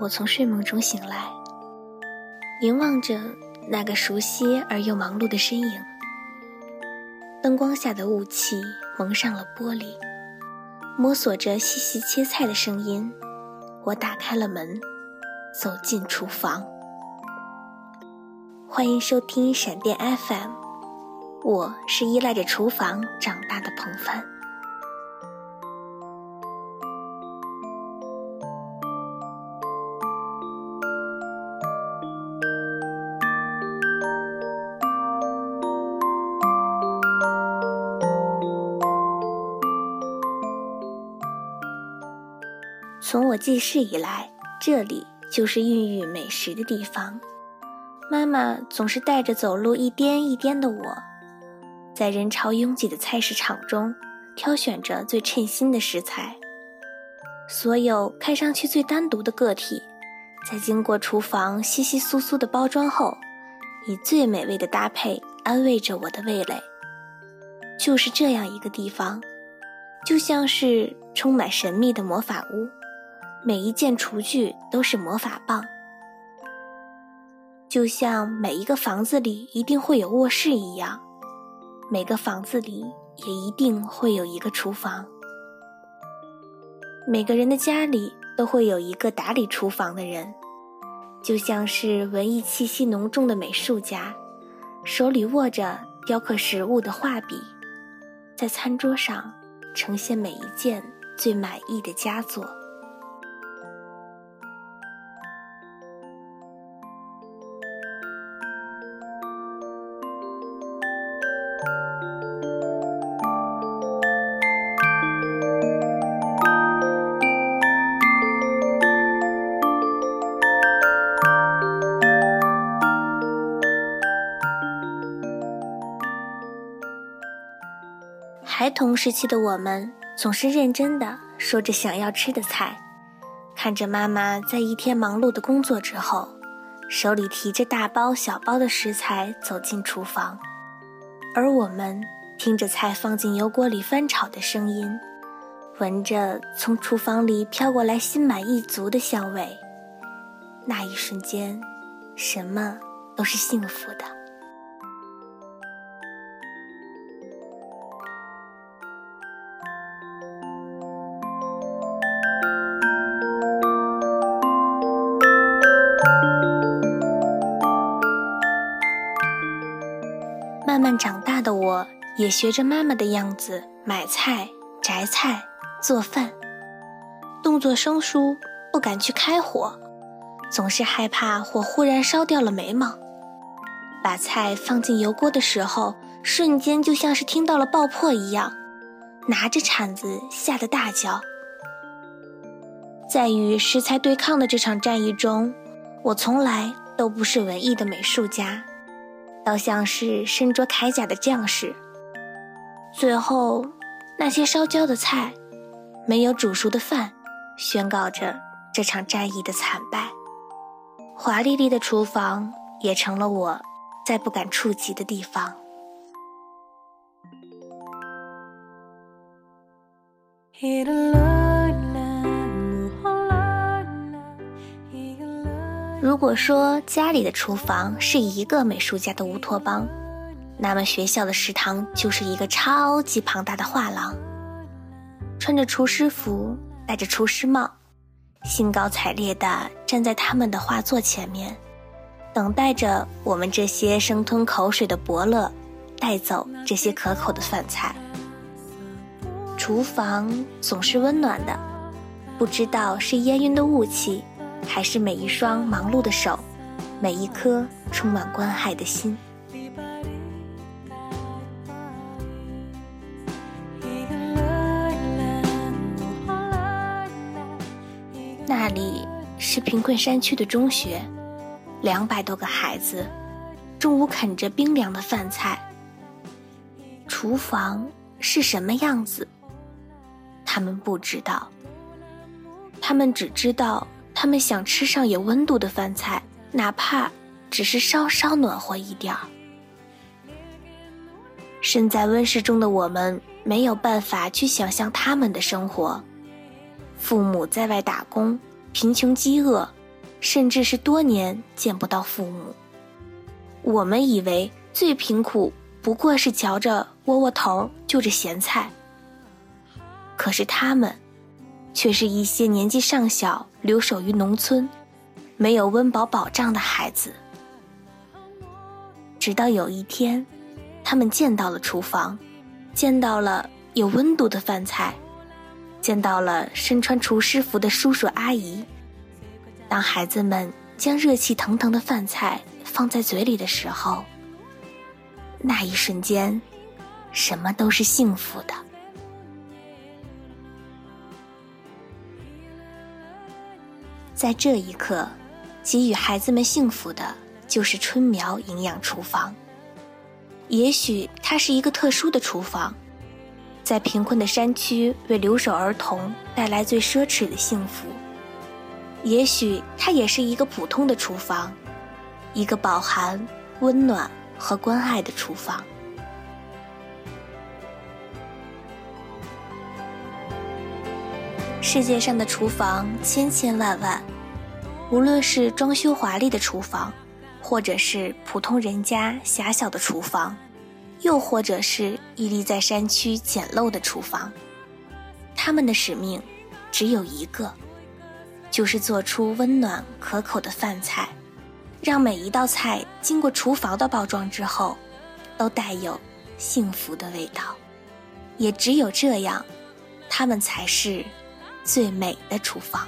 我从睡梦中醒来，凝望着那个熟悉而又忙碌的身影。灯光下的雾气蒙上了玻璃，摸索着细细切菜的声音，我打开了门，走进厨房。欢迎收听闪电 FM，我是依赖着厨房长大的彭帆。从我记事以来，这里就是孕育美食的地方。妈妈总是带着走路一颠一颠的我，在人潮拥挤的菜市场中挑选着最称心的食材。所有看上去最单独的个体，在经过厨房稀稀疏疏的包装后，以最美味的搭配安慰着我的味蕾。就是这样一个地方，就像是充满神秘的魔法屋。每一件厨具都是魔法棒，就像每一个房子里一定会有卧室一样，每个房子里也一定会有一个厨房。每个人的家里都会有一个打理厨房的人，就像是文艺气息浓重的美术家，手里握着雕刻食物的画笔，在餐桌上呈现每一件最满意的佳作。孩童时期的我们，总是认真的说着想要吃的菜，看着妈妈在一天忙碌的工作之后，手里提着大包小包的食材走进厨房，而我们听着菜放进油锅里翻炒的声音，闻着从厨房里飘过来心满意足的香味，那一瞬间，什么都是幸福的。慢慢长大的我，也学着妈妈的样子买菜、摘菜、做饭，动作生疏，不敢去开火，总是害怕火忽然烧掉了眉毛。把菜放进油锅的时候，瞬间就像是听到了爆破一样，拿着铲子吓得大叫。在与食材对抗的这场战役中，我从来都不是文艺的美术家。倒像是身着铠甲的将士。最后，那些烧焦的菜，没有煮熟的饭，宣告着这场战役的惨败。华丽丽的厨房也成了我再不敢触及的地方。如果说家里的厨房是一个美术家的乌托邦，那么学校的食堂就是一个超级庞大的画廊。穿着厨师服，戴着厨师帽，兴高采烈地站在他们的画作前面，等待着我们这些生吞口水的伯乐带走这些可口的饭菜。厨房总是温暖的，不知道是烟云的雾气。还是每一双忙碌的手，每一颗充满关爱的心。那里是贫困山区的中学，两百多个孩子，中午啃着冰凉的饭菜。厨房是什么样子？他们不知道，他们只知道。他们想吃上有温度的饭菜，哪怕只是稍稍暖和一点儿。身在温室中的我们没有办法去想象他们的生活：父母在外打工，贫穷饥饿，甚至是多年见不到父母。我们以为最贫苦不过是嚼着窝窝头，就着咸菜。可是他们，却是一些年纪尚小、留守于农村、没有温饱保障的孩子。直到有一天，他们见到了厨房，见到了有温度的饭菜，见到了身穿厨师服的叔叔阿姨。当孩子们将热气腾腾的饭菜放在嘴里的时候，那一瞬间，什么都是幸福的。在这一刻，给予孩子们幸福的。就是春苗营养厨房。也许它是一个特殊的厨房，在贫困的山区为留守儿童带来最奢侈的幸福。也许它也是一个普通的厨房，一个饱含温暖和关爱的厨房。世界上的厨房千千万万，无论是装修华丽的厨房。或者是普通人家狭小的厨房，又或者是屹立在山区简陋的厨房，他们的使命只有一个，就是做出温暖可口的饭菜，让每一道菜经过厨房的包装之后，都带有幸福的味道。也只有这样，他们才是最美的厨房。